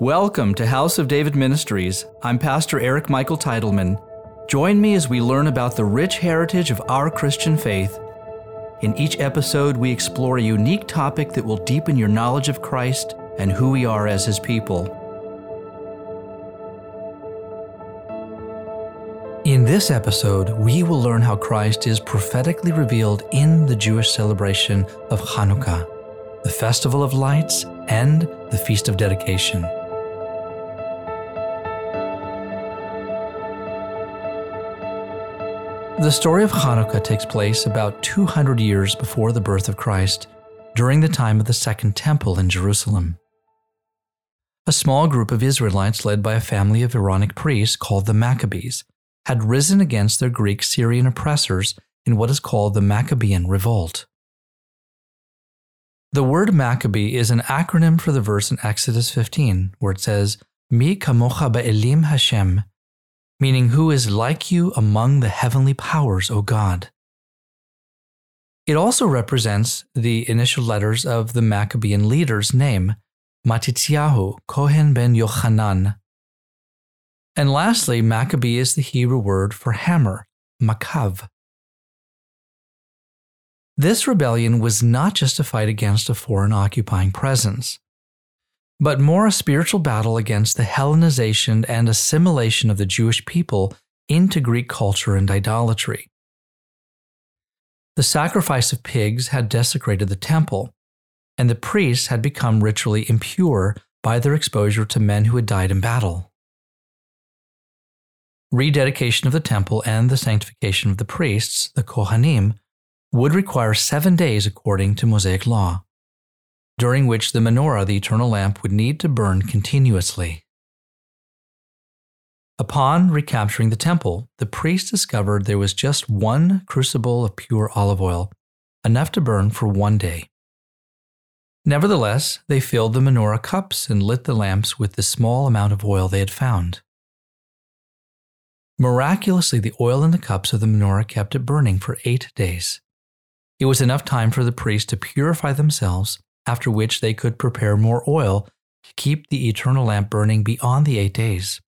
Welcome to House of David Ministries. I'm Pastor Eric Michael Titleman. Join me as we learn about the rich heritage of our Christian faith. In each episode, we explore a unique topic that will deepen your knowledge of Christ and who we are as His people. In this episode, we will learn how Christ is prophetically revealed in the Jewish celebration of Hanukkah, the Festival of Lights, and the Feast of Dedication. The story of Hanukkah takes place about 200 years before the birth of Christ, during the time of the Second Temple in Jerusalem. A small group of Israelites, led by a family of Aaronic priests called the Maccabees, had risen against their Greek Syrian oppressors in what is called the Maccabean Revolt. The word Maccabee is an acronym for the verse in Exodus 15, where it says, Mi kamocha be'elim Hashem, meaning who is like you among the heavenly powers, O God. It also represents the initial letters of the Maccabean leader's name, Matityahu, Kohen ben Yochanan. And lastly, Maccabee is the Hebrew word for hammer, makav. This rebellion was not just a fight against a foreign occupying presence but more a spiritual battle against the Hellenization and assimilation of the Jewish people into Greek culture and idolatry. The sacrifice of pigs had desecrated the temple, and the priests had become ritually impure by their exposure to men who had died in battle. Rededication of the temple and the sanctification of the priests, the Kohanim, would require seven days according to Mosaic law during which the menorah, the eternal lamp, would need to burn continuously. Upon recapturing the temple, the priests discovered there was just one crucible of pure olive oil, enough to burn for one day. Nevertheless, they filled the menorah cups and lit the lamps with the small amount of oil they had found. Miraculously, the oil in the cups of the menorah kept it burning for eight days. It was enough time for the priests to purify themselves after which they could prepare more oil to keep the eternal lamp burning beyond the eight days.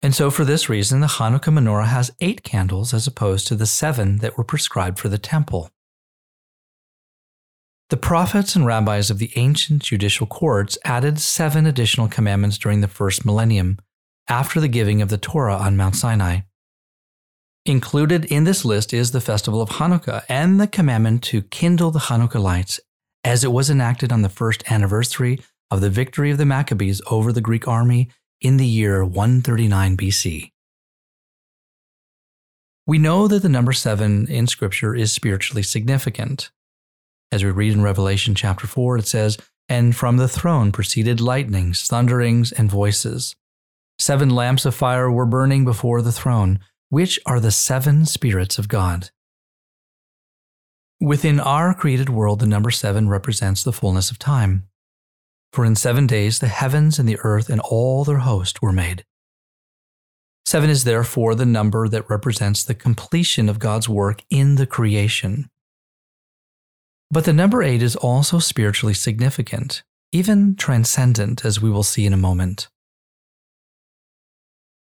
And so, for this reason, the Hanukkah menorah has eight candles as opposed to the seven that were prescribed for the temple. The prophets and rabbis of the ancient judicial courts added seven additional commandments during the first millennium, after the giving of the Torah on Mount Sinai. Included in this list is the festival of Hanukkah and the commandment to kindle the Hanukkah lights as it was enacted on the first anniversary of the victory of the Maccabees over the Greek army in the year 139 BC. We know that the number seven in Scripture is spiritually significant. As we read in Revelation chapter 4, it says, And from the throne proceeded lightnings, thunderings, and voices. Seven lamps of fire were burning before the throne, which are the seven spirits of God. Within our created world, the number seven represents the fullness of time. For in seven days the heavens and the earth and all their host were made. Seven is therefore the number that represents the completion of God's work in the creation. But the number eight is also spiritually significant, even transcendent, as we will see in a moment.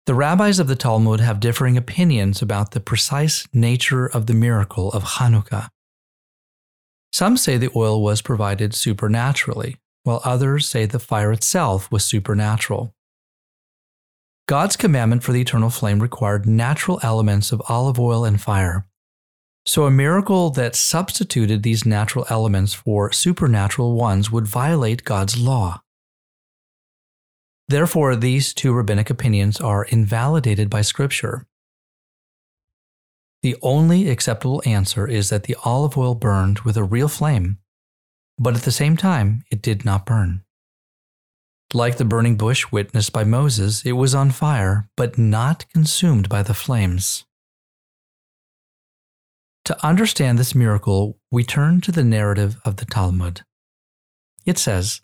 The rabbis of the Talmud have differing opinions about the precise nature of the miracle of Hanukkah. Some say the oil was provided supernaturally, while others say the fire itself was supernatural. God's commandment for the eternal flame required natural elements of olive oil and fire. So, a miracle that substituted these natural elements for supernatural ones would violate God's law. Therefore, these two rabbinic opinions are invalidated by Scripture. The only acceptable answer is that the olive oil burned with a real flame, but at the same time, it did not burn. Like the burning bush witnessed by Moses, it was on fire, but not consumed by the flames. To understand this miracle, we turn to the narrative of the Talmud. It says,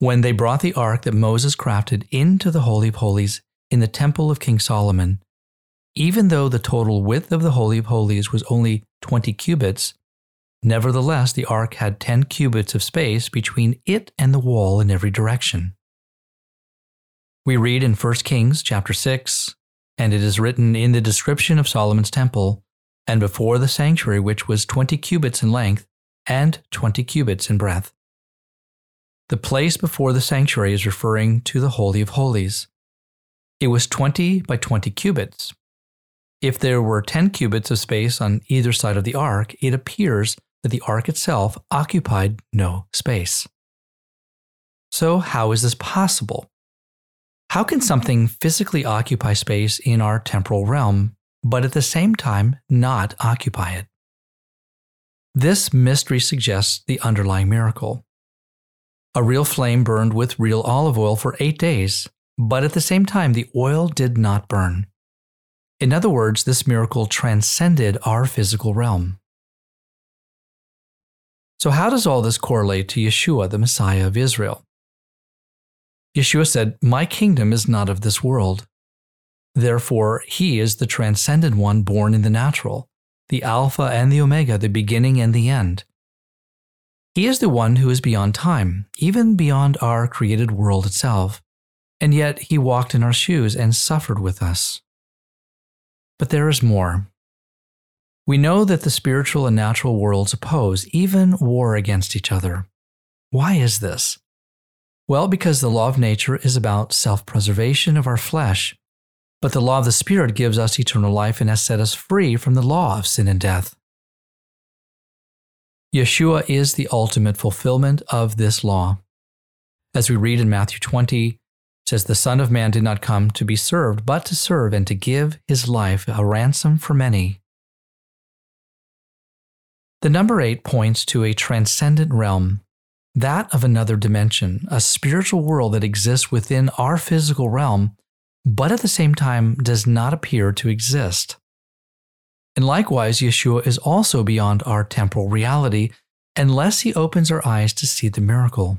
When they brought the ark that Moses crafted into the Holy of Holies in the temple of King Solomon, even though the total width of the Holy of Holies was only 20 cubits, nevertheless the ark had 10 cubits of space between it and the wall in every direction. We read in 1 Kings chapter 6, and it is written in the description of Solomon's temple, and before the sanctuary which was 20 cubits in length and 20 cubits in breadth. The place before the sanctuary is referring to the Holy of Holies. It was 20 by 20 cubits. If there were 10 cubits of space on either side of the ark, it appears that the ark itself occupied no space. So, how is this possible? How can something physically occupy space in our temporal realm, but at the same time not occupy it? This mystery suggests the underlying miracle. A real flame burned with real olive oil for eight days, but at the same time, the oil did not burn. In other words, this miracle transcended our physical realm. So, how does all this correlate to Yeshua, the Messiah of Israel? Yeshua said, My kingdom is not of this world. Therefore, he is the transcendent one born in the natural, the Alpha and the Omega, the beginning and the end. He is the one who is beyond time, even beyond our created world itself, and yet he walked in our shoes and suffered with us. But there is more. We know that the spiritual and natural worlds oppose, even war against each other. Why is this? Well, because the law of nature is about self preservation of our flesh, but the law of the Spirit gives us eternal life and has set us free from the law of sin and death. Yeshua is the ultimate fulfillment of this law. As we read in Matthew 20, it says, The Son of Man did not come to be served, but to serve and to give his life a ransom for many. The number eight points to a transcendent realm, that of another dimension, a spiritual world that exists within our physical realm, but at the same time does not appear to exist. And likewise, Yeshua is also beyond our temporal reality unless he opens our eyes to see the miracle.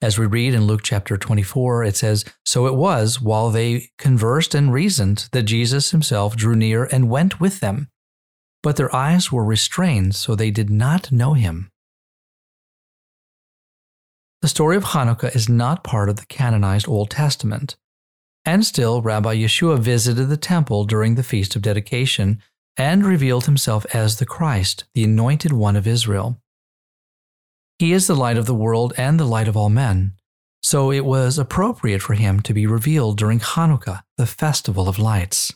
As we read in Luke chapter 24, it says, So it was while they conversed and reasoned that Jesus himself drew near and went with them. But their eyes were restrained, so they did not know him. The story of Hanukkah is not part of the canonized Old Testament. And still, Rabbi Yeshua visited the temple during the Feast of Dedication and revealed himself as the Christ, the Anointed One of Israel. He is the light of the world and the light of all men, so it was appropriate for him to be revealed during Hanukkah, the festival of lights.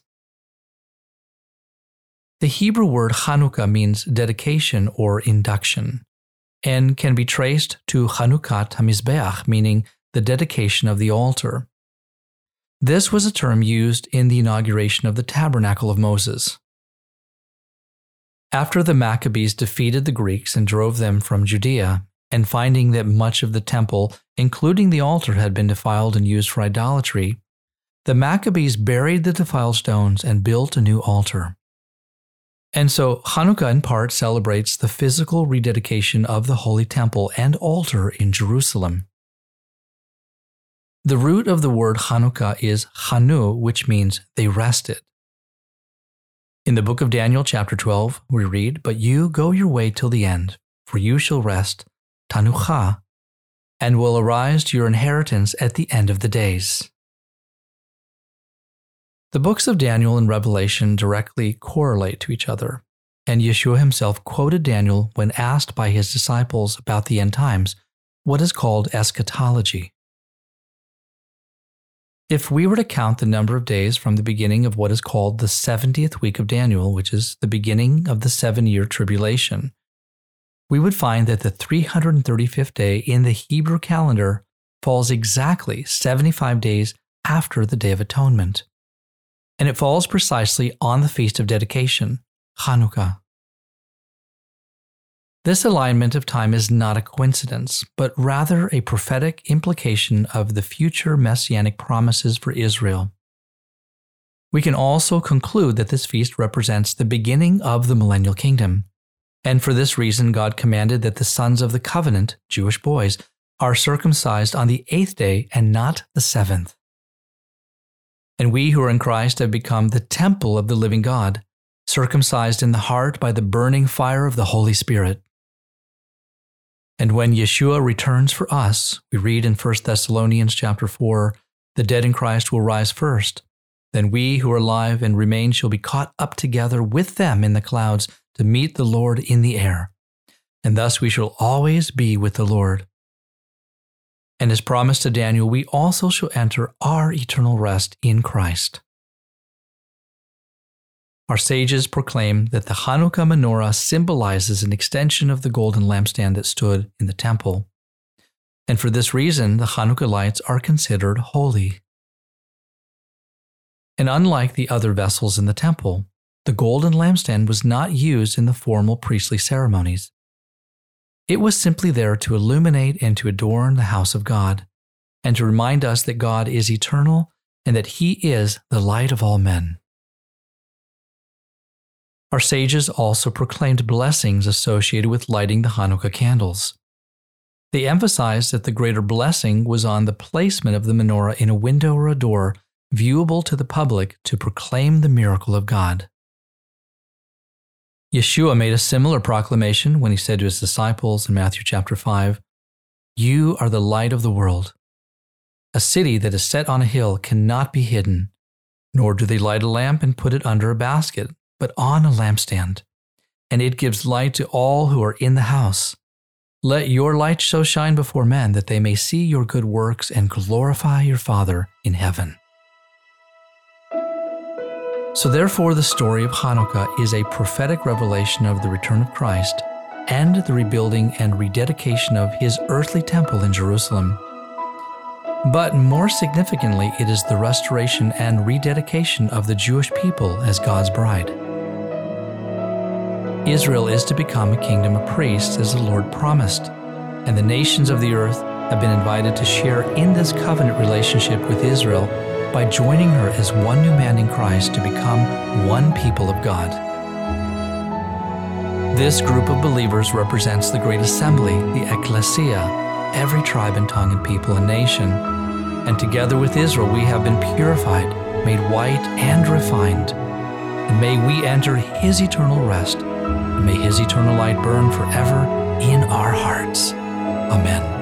The Hebrew word Hanukkah means dedication or induction, and can be traced to Hanukat HaMizbeach, meaning the dedication of the altar. This was a term used in the inauguration of the tabernacle of Moses. After the Maccabees defeated the Greeks and drove them from Judea, and finding that much of the temple, including the altar, had been defiled and used for idolatry, the Maccabees buried the defiled stones and built a new altar. And so Hanukkah in part celebrates the physical rededication of the Holy Temple and altar in Jerusalem. The root of the word Hanukkah is Hanu, which means they rested. In the book of Daniel, chapter 12, we read, But you go your way till the end, for you shall rest, Tanucha, and will arise to your inheritance at the end of the days. The books of Daniel and Revelation directly correlate to each other, and Yeshua himself quoted Daniel when asked by his disciples about the end times, what is called eschatology. If we were to count the number of days from the beginning of what is called the 70th week of Daniel, which is the beginning of the seven year tribulation, we would find that the 335th day in the Hebrew calendar falls exactly 75 days after the Day of Atonement. And it falls precisely on the Feast of Dedication, Hanukkah. This alignment of time is not a coincidence, but rather a prophetic implication of the future messianic promises for Israel. We can also conclude that this feast represents the beginning of the millennial kingdom. And for this reason, God commanded that the sons of the covenant, Jewish boys, are circumcised on the eighth day and not the seventh. And we who are in Christ have become the temple of the living God, circumcised in the heart by the burning fire of the Holy Spirit. And when Yeshua returns for us, we read in 1 Thessalonians chapter 4, The dead in Christ will rise first. Then we who are alive and remain shall be caught up together with them in the clouds to meet the Lord in the air. And thus we shall always be with the Lord. And as promised to Daniel, we also shall enter our eternal rest in Christ. Our sages proclaim that the Hanukkah menorah symbolizes an extension of the golden lampstand that stood in the temple. And for this reason, the Hanukkah lights are considered holy. And unlike the other vessels in the temple, the golden lampstand was not used in the formal priestly ceremonies. It was simply there to illuminate and to adorn the house of God, and to remind us that God is eternal and that He is the light of all men. Our sages also proclaimed blessings associated with lighting the Hanukkah candles. They emphasized that the greater blessing was on the placement of the menorah in a window or a door viewable to the public to proclaim the miracle of God. Yeshua made a similar proclamation when he said to his disciples in Matthew chapter 5, You are the light of the world. A city that is set on a hill cannot be hidden, nor do they light a lamp and put it under a basket, but on a lampstand, and it gives light to all who are in the house. Let your light so shine before men that they may see your good works and glorify your Father in heaven. So, therefore, the story of Hanukkah is a prophetic revelation of the return of Christ and the rebuilding and rededication of his earthly temple in Jerusalem. But more significantly, it is the restoration and rededication of the Jewish people as God's bride. Israel is to become a kingdom of priests as the Lord promised, and the nations of the earth have been invited to share in this covenant relationship with Israel by joining her as one new man in Christ to become one people of God. This group of believers represents the great assembly, the ecclesia, every tribe and tongue and people and nation. And together with Israel, we have been purified, made white, and refined. And may we enter his eternal rest, and may his eternal light burn forever in our hearts. Amen.